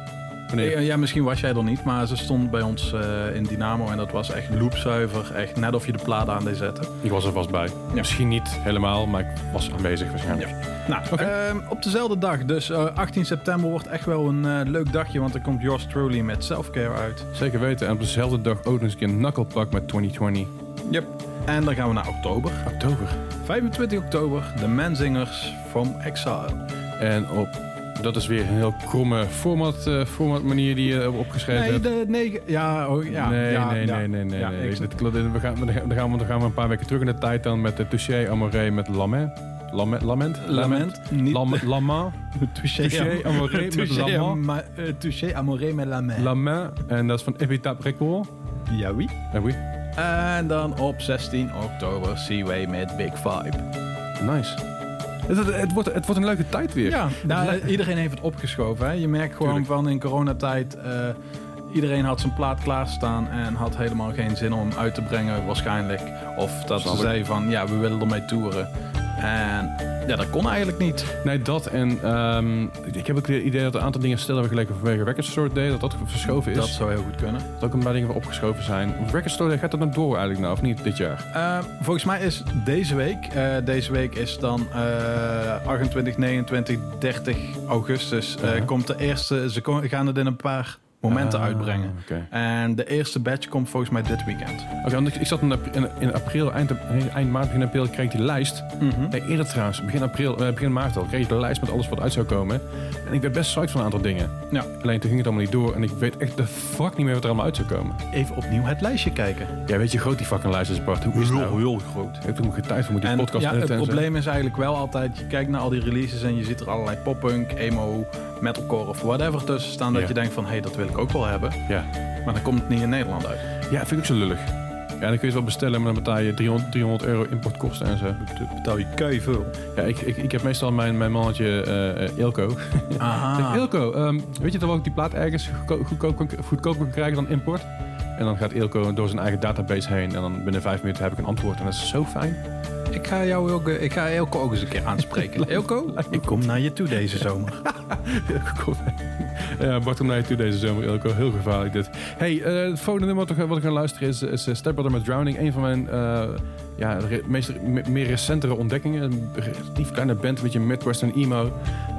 Wanneer? Eh, ja, misschien was jij er niet, maar ze stond bij ons eh, in Dynamo en dat was echt loopzuiver. Echt net of je de plaat aan deed zetten. Ik was er vast bij. Misschien niet helemaal, maar ik was aanwezig waarschijnlijk. Nou, ehm, op dezelfde dag, dus eh, 18 september wordt echt wel een eh, leuk dagje, want er komt yours truly met selfcare uit. Zeker weten. En op dezelfde dag ook nog eens een keer Knucklepuck met 2020. Yep. En dan gaan we naar oktober. Oktober. 25 oktober, de Menzingers from Exile. En op, dat is weer een heel kromme format, eh, format manier die je hebt opgeschreven Nee, hebt. de negen... Ja, oh, ja. nee, ja, nee, ja. nee, nee, nee, Ja, nee. ik- Dit we, gaan, we, gaan, we, gaan, we gaan we een paar weken terug in de tijd dan met de Touché Amoré met Lament. Lament? Lament? Lament. Niet... Lam, Lama. [laughs] Touché Touché Amoré met [laughs] Touché Lama. ama- eh, Touché Amoré met la main. Lament. En dat is van Epitaph Record. Ja, oui. Ah, oui. En dan op 16 oktober Seaway met Big Five. Nice. Het, het, het wordt, het wordt een leuke tijd weer. Ja, nou, iedereen heeft het opgeschoven. Hè? Je merkt gewoon Tuurlijk. van in coronatijd... eh iedereen had zijn plaat klaarstaan en had helemaal geen zin om hem uit te brengen waarschijnlijk. Of dat Snap ze ik. zeiden van, ja, we willen ermee toeren. En ja, dat kon eigenlijk niet. Nee, dat en ehm, ik heb ook het idee dat een aantal dingen stil hebben geleken vanwege Record Store Day, dat dat verschoven is. Dat zou heel goed kunnen. Dat ook een paar dingen weer opgeschoven zijn. Record Store Day, gaat dat nog door eigenlijk nou, of niet, dit jaar? Eh, volgens mij is deze week, eh, deze week is dan eh 28, 29, 30 augustus, eh, komt de eerste, ze gaan het in een paar momenten Ah, uitbrengen. En de eerste batch komt volgens mij dit weekend. Oké, want ik, ik zat in, ap- in, in april, eind, eind maart, begin april, kreeg ik die lijst. Mhm. Nee, eerder trouwens, begin, april, eh, begin maart al, kreeg ik de lijst met alles wat uit zou komen. En ik werd best psyched van een aantal dingen. Ja. Alleen toen ging het allemaal niet door en ik weet echt de fuck niet meer wat er allemaal uit zou komen. Even opnieuw het lijstje kijken. Ja, weet je, hoe groot die fucking lijst is, Bart. Hoe is het nou? heel groot. Ik heb nog geen tijd voor, moet die En podcast ja, het zo. probleem is eigenlijk wel altijd, je kijkt naar al die releases en je ziet er allerlei poppunk, emo, metalcore of whatever tussen staan. Dat Ja. je denkt van, hé, hey, dat wil ik ook wel hebben. Ja. Maar dan komt het niet in Nederland uit. ja, vind ik ook zo lullig. Ja, dan kun je het wel bestellen, maar dan betaal je 300, 300 euro importkosten en zo. betaal je kei veel. Ja, ik, ik, ik heb meestal mijn, mijn mannetje eh, eh, Ilko. Aha. [laughs] Ilko, ehm, weet je toch wel ik die plaat ergens goedko- goedkoop, kan- goedkoper kan krijgen dan import? En dan gaat Ilko door zijn eigen database heen en dan binnen vijf minuten heb ik een antwoord. En dat is zo fijn. Ik ga jou ook, eh, ik ga Elko ook eens een keer aanspreken. [laughs] Elko, ik kom naar je toe deze zomer. [laughs] Ja, Bart, kom naar je toe deze zomer, Ilko. Heel gevaarlijk dit. Hey, eh, het volgende nummer wat ik, wat ik ga luisteren is, is eh, Step Brother met Drowning. Een van mijn eh, ja, re- meest, me- meer recentere ontdekkingen. Een relatief kleine band, een beetje Midwestern emo.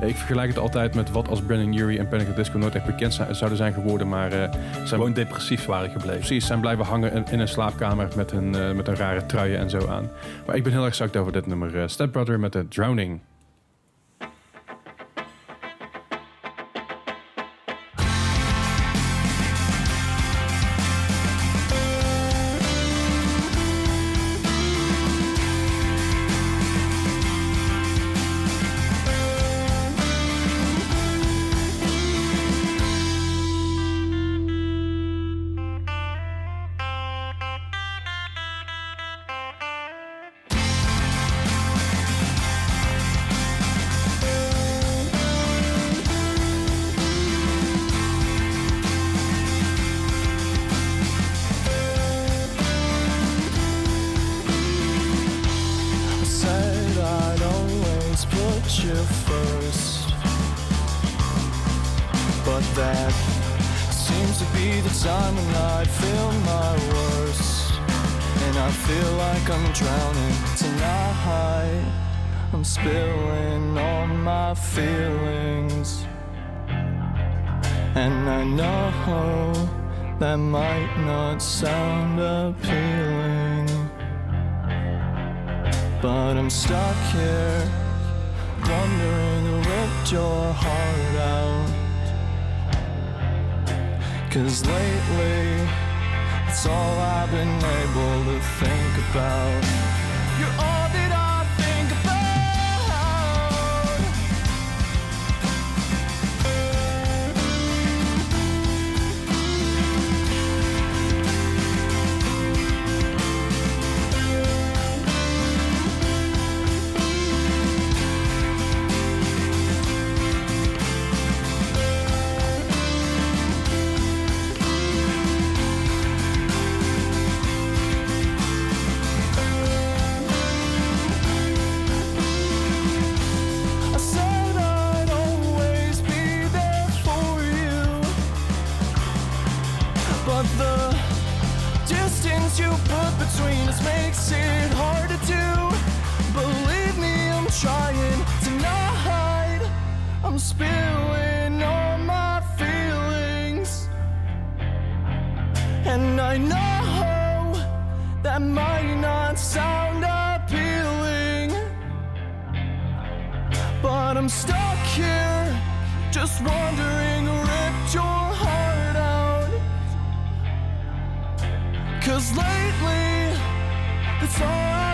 Ik vergelijk het altijd met wat als Brandon Urie en Panic at Disco nooit echt bekend zouden zijn geworden. Maar eh, zijn Gewoon depressief waren gebleven. precies zijn blijven hangen in, in een slaapkamer met een, eh, met een rare truien en zo aan. Maar ik ben heel psyched over dit nummer. eh, Step Brother met de Drowning. I'm spilling all my feelings, and I know that might not sound appealing, but I'm stuck here, just wondering, ripped your heart out. Cause lately, it's all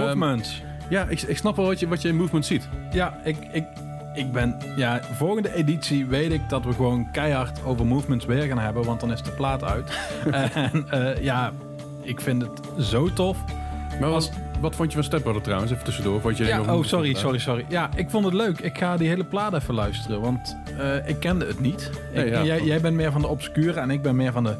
movements. Ja, ik, ik snap wel wat je, wat je in movement ziet. Ja, ik, ik, ik ben... Ja, volgende editie weet ik dat we gewoon keihard over movements weer gaan hebben. Want dan is de plaat uit. [laughs] en eh, ja, ik vind het zo tof. Maar Als- wat, wat vond je van Step Brother trouwens? Even tussendoor. Vond je Ja, oh, sorry, sorry, sorry. Ja, ik vond het leuk. Ik ga die hele plaat even luisteren, want eh, ik kende het niet. Nee, Ik- ja. jij, jij bent meer van de obscure en ik ben meer van de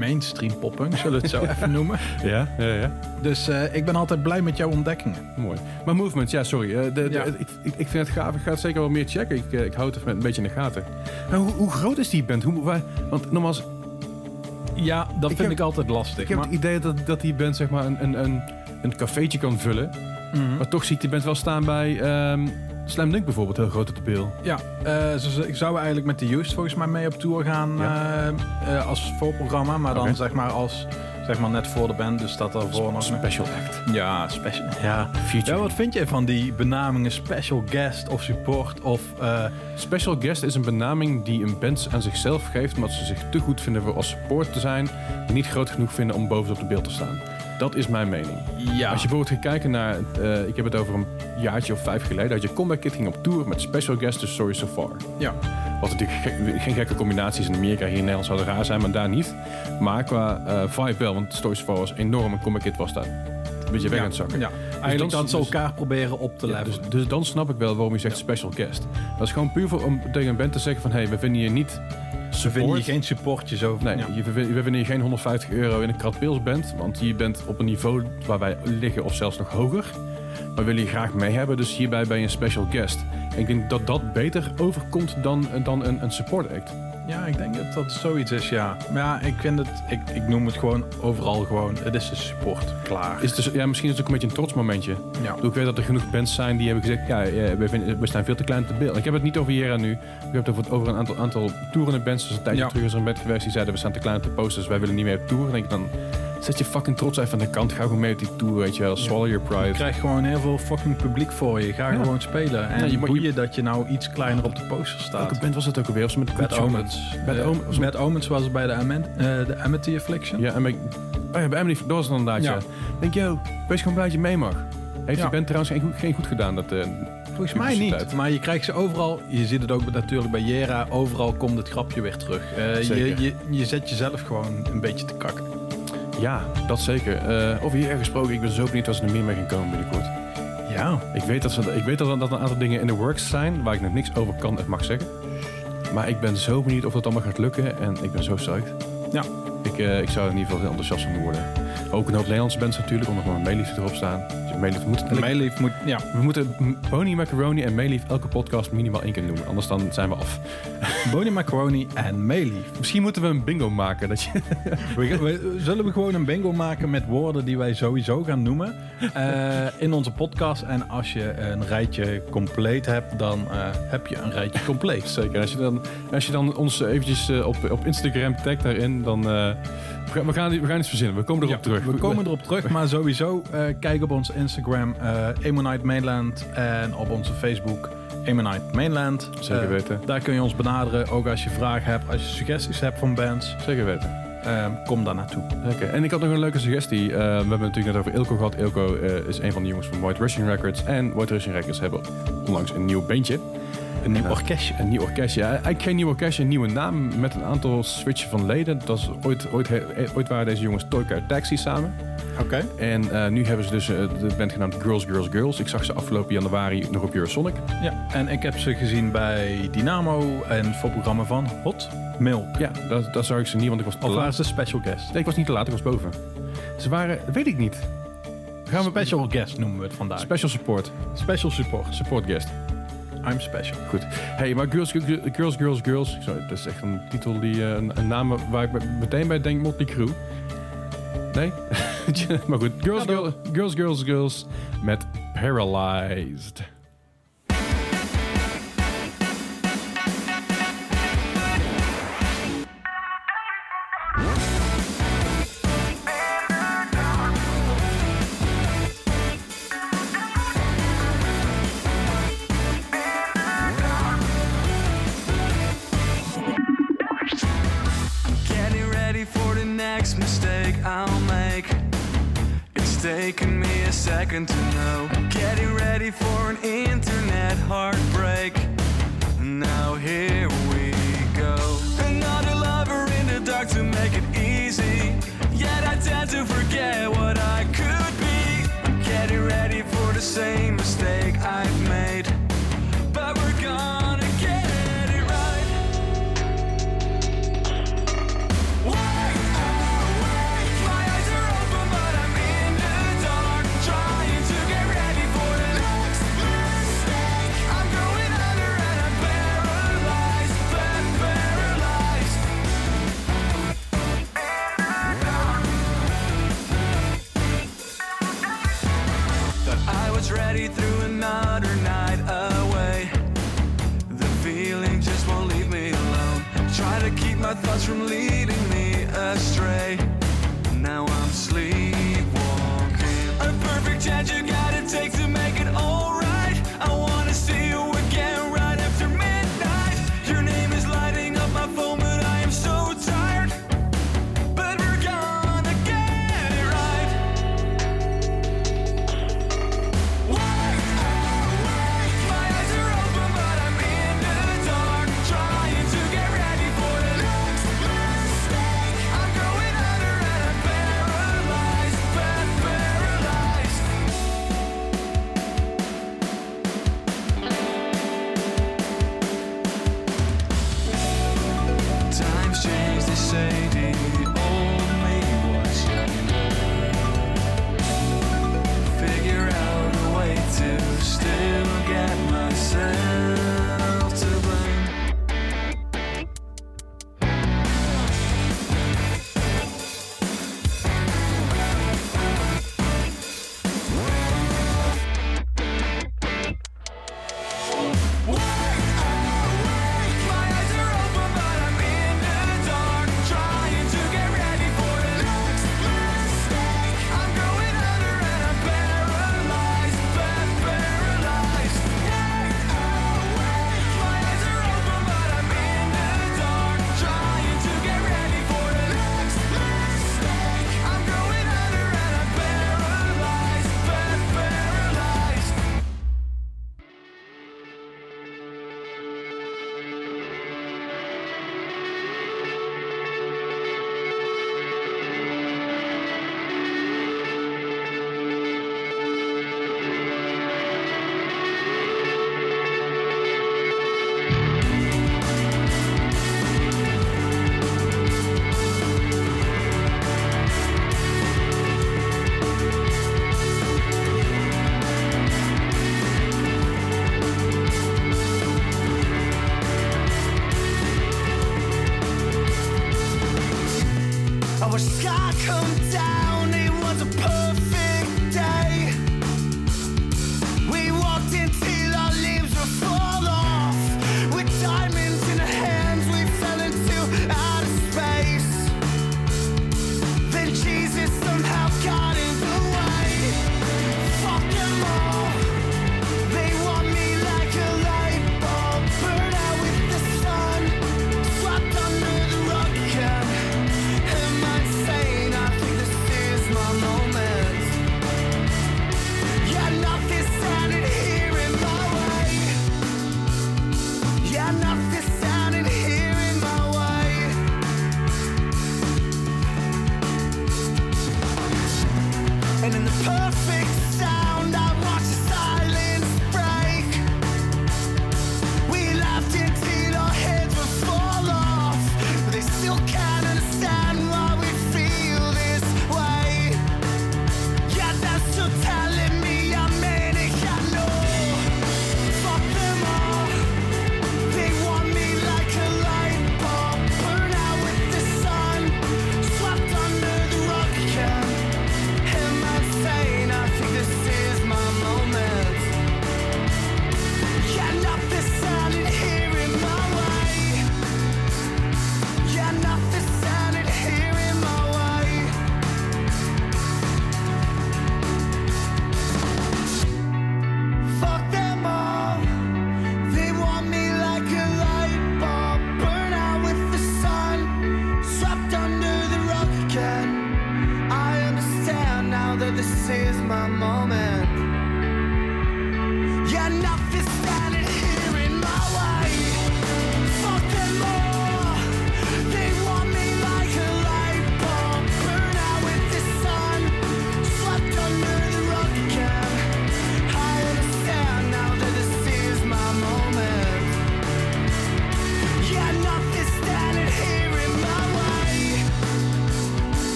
mainstream poppunk, zullen we het zo [laughs] even noemen. Ja, ja, ja. Dus eh, ik ben altijd blij met jouw ontdekkingen. Mooi. Maar movement, ja, sorry. eh, de, de- Ja. ik, ik, ik vind het gaaf. Ik ga het zeker wel meer checken. Ik, eh, ik hou het een beetje in de gaten. Maar hoe, hoe groot is die band? Hoe, waar, want nogmaals, Ja, dat vind heb- ik altijd lastig. ik heb maar, het idee dat, dat die band zeg maar een, een, een, een cafeetje kan vullen. Mhm. Maar toch zie ik die band wel staan bij ehm Slam Dunk bijvoorbeeld, heel groot op. Ja, eh, ze, ze zouden eigenlijk met de Used volgens mij mee op tour gaan Ja. eh, eh, als voorprogramma. Maar dan zeg maar als zeg maar net voor de band, dus dat daarvoor nog... Special act. Ja, special. Ja. Feature. ja, wat vind je van die benamingen special guest of support of... Special guest is een benaming die een band aan zichzelf geeft, omdat ze zich te goed vinden voor als support te zijn, en niet groot genoeg vinden om bovenop de beeld te staan. Dat is mijn mening. ja. Als je bijvoorbeeld gaat kijken naar, eh, ik heb het over een jaartje of vijf geleden, dat je Comeback Kid ging op tour met special guest, dus Sorry So Far. Ja. Wat natuurlijk ge- geen gekke combinaties in Amerika, hier in Nederland zouden raar zijn, maar daar niet. Maar qua eh, vibe wel, want Story So Far was enorm en Comeback Kid was daar een beetje weg ja. aan het zakken. Ja. Eigenlijk dan- dat ze dus- elkaar proberen op te levelen. dus, dus dan snap ik wel waarom je zegt special guest. Dat is gewoon puur voor, om tegen een band te zeggen van... hé, hey, we vinden je niet Ze vinden je support. geen supportjes over. Nee, ja. je, we, vinden je geen 150 euro in een krat pils bent. Want je bent op een niveau waar wij liggen of zelfs nog hoger. Maar we willen je graag mee hebben, dus hierbij ben je een special guest. En ik denk dat dat beter overkomt dan, dan een, een support act. Ja, ik denk dat dat zoiets is, ja. Maar ja, ik vind het, ik, ik noem het gewoon overal gewoon, het is een support. Klaar. Is het dus, ja, misschien is het ook een beetje een trots momentje. ja. Ik bedoel, Ik weet dat er genoeg bands zijn die hebben gezegd... ja, we, vinden, we staan veel te klein te beeld. Ik heb het niet over Jera nu. Ik heb het over, een aantal, aantal toerende bands. Dus een tijdje Ja. terug is er een band geweest die zeiden... we staan te klein te posten, dus wij willen niet meer op tour. Denk ik dan... zet je fucking trots even aan de kant. Ga gewoon mee op die tour, weet je wel. Swallow your Je pride. krijgt gewoon heel veel fucking publiek voor je. Ga gewoon spelen. En je je boeien dat je nou iets kleiner op de poster staat. Welke band was het ook alweer? Was met Bad? Omens. Bad Eh, Omens. Bad Omens was het bij de, Amen, eh, de Amity Affliction. Ja, en bij, oh ja, bij dat was het inderdaad, ja. Denk, yo, wees gewoon blij dat je mee mag. Heeft die band trouwens geen goed, geen goed gedaan, dat... eh, Volgens mij niet. Maar je krijgt ze overal. Je ziet het ook natuurlijk bij Jera. Overal komt het grapje weer terug. Je, je, je zet jezelf gewoon een beetje te kakken. Ja, dat zeker. Eh over hier gesproken, ik ben zo benieuwd wat ze er meer mee gaan komen binnenkort. Ja. Ik weet, dat, ze, ik weet dat, er- dat een aantal dingen in de works zijn waar ik nog niks over kan en mag zeggen. Maar ik ben zo benieuwd of dat allemaal gaat lukken en ik ben zo psyched. Ja. Ik, eh, ik zou er in ieder geval heel enthousiast van worden. Ook een hoop Nederlandse bands natuurlijk, omdat mijn Meelief erop staan. Meelief, Meelief moet... Ja. we moeten Bony Macaroni en Meelief elke podcast minimaal één keer noemen. Anders dan zijn we af. Bonnie Macaroni en Meelief. Misschien moeten we een bingo maken. Dat je, [laughs] We, we- zullen we gewoon een bingo maken met woorden die wij sowieso gaan noemen eh, in onze podcast. En als je een rijtje compleet hebt, dan eh, heb je een rijtje compleet. Zeker. Als je dan, als je dan ons eventjes eh, op, op Instagram tagt daarin, dan... we, gaan, we, gaan, we gaan iets verzinnen. We komen erop Ja, terug. We komen erop terug, maar [laughs] sowieso eh, kijk op ons Instagram uh, Emonite Mainland en op onze Facebook Emonite Mainland. Zeker Eh, weten. daar kun je ons benaderen, ook als je vragen hebt, als je suggesties hebt van bands. Zeker weten. eh, kom daar naartoe. Oké, en ik had nog een leuke suggestie. Eh, we hebben het natuurlijk net over Ilko gehad. Ilko eh, is een van de jongens van White Russian Records. En White Russian Records hebben onlangs een nieuw bandje. Een nieuw orkestje. Een nieuw orkestje. Ja, eigenlijk geen nieuw orkestje, een nieuwe naam met een aantal switchen van leden. Dat was ooit, ooit, ooit waren deze jongens Toyka Taxi samen. Oké. En eh, nu hebben ze dus eh, de band genaamd Girls, Girls, Girls. Ik zag ze afgelopen januari nog op Eurosonic. Ja, en ik heb ze gezien bij Dynamo en het voorprogramma van Hot Milk. Ja, dat, dat zag ik ze niet, want ik was te Of waren laat. ze special guest? Nee, ik was niet te laat, ik was boven. Ze waren, weet ik niet. Gaan we Special guest noemen we het vandaag. Special support. special support. Support guest. I'm special. Goed. Hey, maar Girls, Girls, Girls, Girls. Sorry, dat is echt een titel die, eh, een, een naam waar ik meteen bij denk Motley Crue. Nee? [laughs] maar goed. Girls, girls, Girls, Girls met Paralyzed. Second to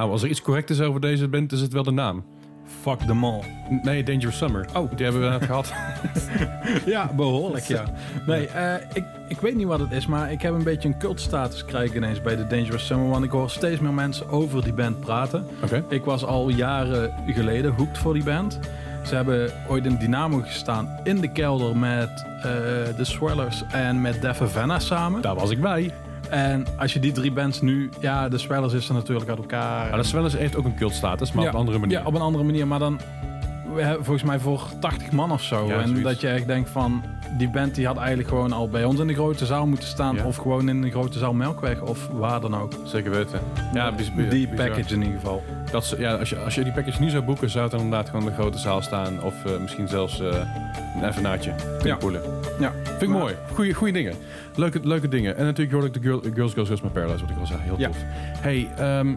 Nou, als er iets correct is over deze band, is het wel de naam. Fuck them all. Nee, Dangerous Summer. Oh, die hebben we net gehad. [laughs] Ja, behoorlijk, ja. Nee, eh, ik, ik weet niet wat het is, maar ik heb een beetje een cultstatus krijg ik ineens bij de Dangerous Summer. Want ik hoor steeds meer mensen over die band praten. Oké. Ik was al jaren geleden hooked voor die band. Ze hebben ooit in Dynamo gestaan in de kelder met eh, de Swellers en met Def Havana samen. Daar was ik bij. En als je die drie bands nu... Ja, de Swellers is er natuurlijk uit elkaar. Maar de Swellers heeft ook een cultstatus, maar Ja. op een andere manier. Ja, op een andere manier. Maar dan volgens mij voor 80 man of zo. Ja, en zoiets. dat je echt denkt van... Die band die had eigenlijk gewoon al bij ons in de grote zaal moeten staan. Ja. Of gewoon in de grote zaal Melkweg. Of waar dan ook. Zeker weten. Ja, die package in ieder geval. Dat ze, ja, als, je, als je die package nu zou boeken, zou het dan inderdaad gewoon in de grote zaal staan. Of eh, misschien zelfs eh een evenaartje kunnen Ja. poelen. Ja. Vind ik Maar- mooi. Goeie, goeie dingen. Leuke, leuke dingen. En natuurlijk hoorde ik de girl, Girls, Girls, Girls, My Paradise, wat ik al zei. Heel tof. Hey, ehm,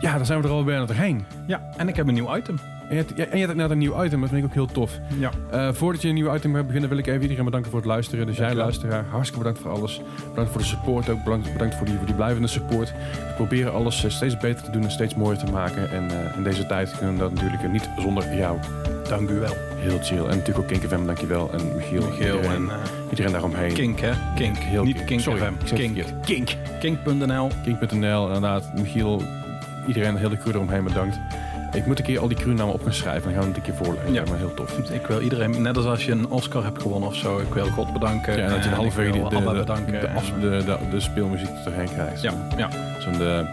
ja, dan zijn we er al bijna doorheen. Ja, en ik heb een nieuw item. En je, hebt, ja, en je hebt net een nieuw item, dat vind ik ook heel tof. Ja. Eh, voordat je een nieuw item gaat beginnen, wil ik even iedereen bedanken voor het luisteren. Dus jij luisteraar, hartstikke bedankt voor alles. Bedankt voor de support ook. Bedankt, bedankt voor, die, voor die blijvende support. We proberen alles eh, steeds beter te doen en steeds mooier te maken. En eh, in deze tijd kunnen we dat natuurlijk niet zonder jou. Dank u wel. Heel chill. En natuurlijk ook Kink FM, dankjewel. En Michiel, Michiel iedereen, en iedereen daaromheen. Kink, hè? Kink. Heel Niet Kink Sorry, FM. Kink. Kink. Kink.nl. Kink.nl, inderdaad. Michiel, iedereen, de hele crew eromheen bedankt. Ik moet een keer al die crewnamen op gaan schrijven. Dan gaan we het een keer voorlezen. Ja. Maar heel tof. Ik wil iedereen, net als als je een Oscar hebt gewonnen of zo, ik wil God bedanken. Ja, en dat je de, de, de, bedanken. de, de, de, de speelmuziek erheen krijgt. ja, ja, Zo'n de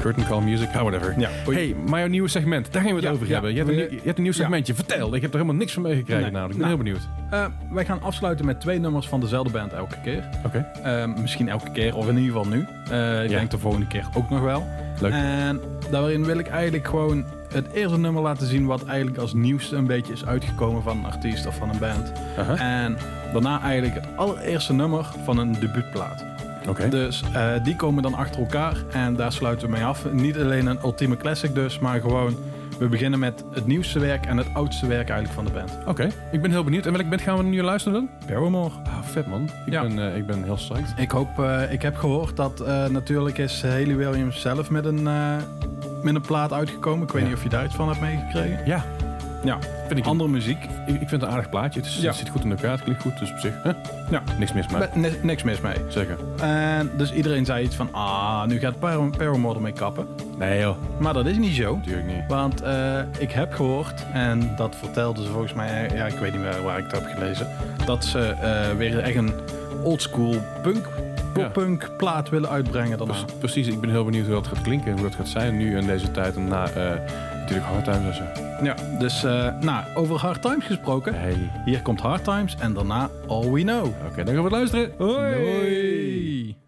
curtain call music, ah, whatever. ja. Hey, maar jouw nieuwe segment, daar gaan we het Ja, over ja. hebben. Je hebt, een, nieuw- je hebt een nieuw ja. segmentje. Vertel, ik heb er helemaal niks van meegekregen Nee. namelijk. Ik ben Nou. heel benieuwd. Eh, wij gaan afsluiten met twee nummers van dezelfde band elke keer. Oké, Eh, misschien elke keer, of in ieder geval nu. Eh, ik Ja. denk de volgende keer ook nog wel. leuk. En daarin wil ik eigenlijk gewoon het eerste nummer laten zien wat eigenlijk als nieuwste een beetje is uitgekomen van een artiest of van een band. Aha. En daarna eigenlijk het allereerste nummer van een debuutplaat. Oké, Dus eh, die komen dan achter elkaar en daar sluiten we mee af. Niet alleen een ultieme classic dus, maar gewoon we beginnen met het nieuwste werk en het oudste werk eigenlijk van de band. Oké. ik ben heel benieuwd. En welke band gaan we nu luisteren dan? Paramore. Ah, vet man. Ik, Ja. ben, eh, ik ben heel psyched. Ik hoop, eh, ik heb gehoord dat eh, natuurlijk is Haley Williams zelf met een, eh, met een plaat uitgekomen. Ik weet Ja. niet of je daar iets van hebt meegekregen. Ja, Ja, vind ik, andere muziek. ik, ik vind het een aardig plaatje. Het, is, Ja. het zit goed in elkaar, het klinkt goed. Dus op zich, hè? Ja. niks mis mee. Ni- niks mis mee. Zeker. En dus iedereen zei iets van, ah, nu gaat Par- Paramore ermee kappen. Nee joh, Maar dat is niet zo. natuurlijk niet. Want eh, ik heb gehoord, en dat vertelden ze volgens mij, eh, ja, ik weet niet meer waar ik het heb gelezen, dat ze eh, weer echt een oldschool punk, pop-punk plaat willen uitbrengen daarna. Pre- Precies, ik ben heel benieuwd hoe dat gaat klinken en hoe dat gaat zijn nu in deze tijd. En na eh, natuurlijk Hard Times en zo. Ja, dus eh, nou, over Hard Times gesproken. Hey. Hier komt Hard Times en daarna All We Know. Oké, dan gaan we het luisteren. Hoi! Hoi!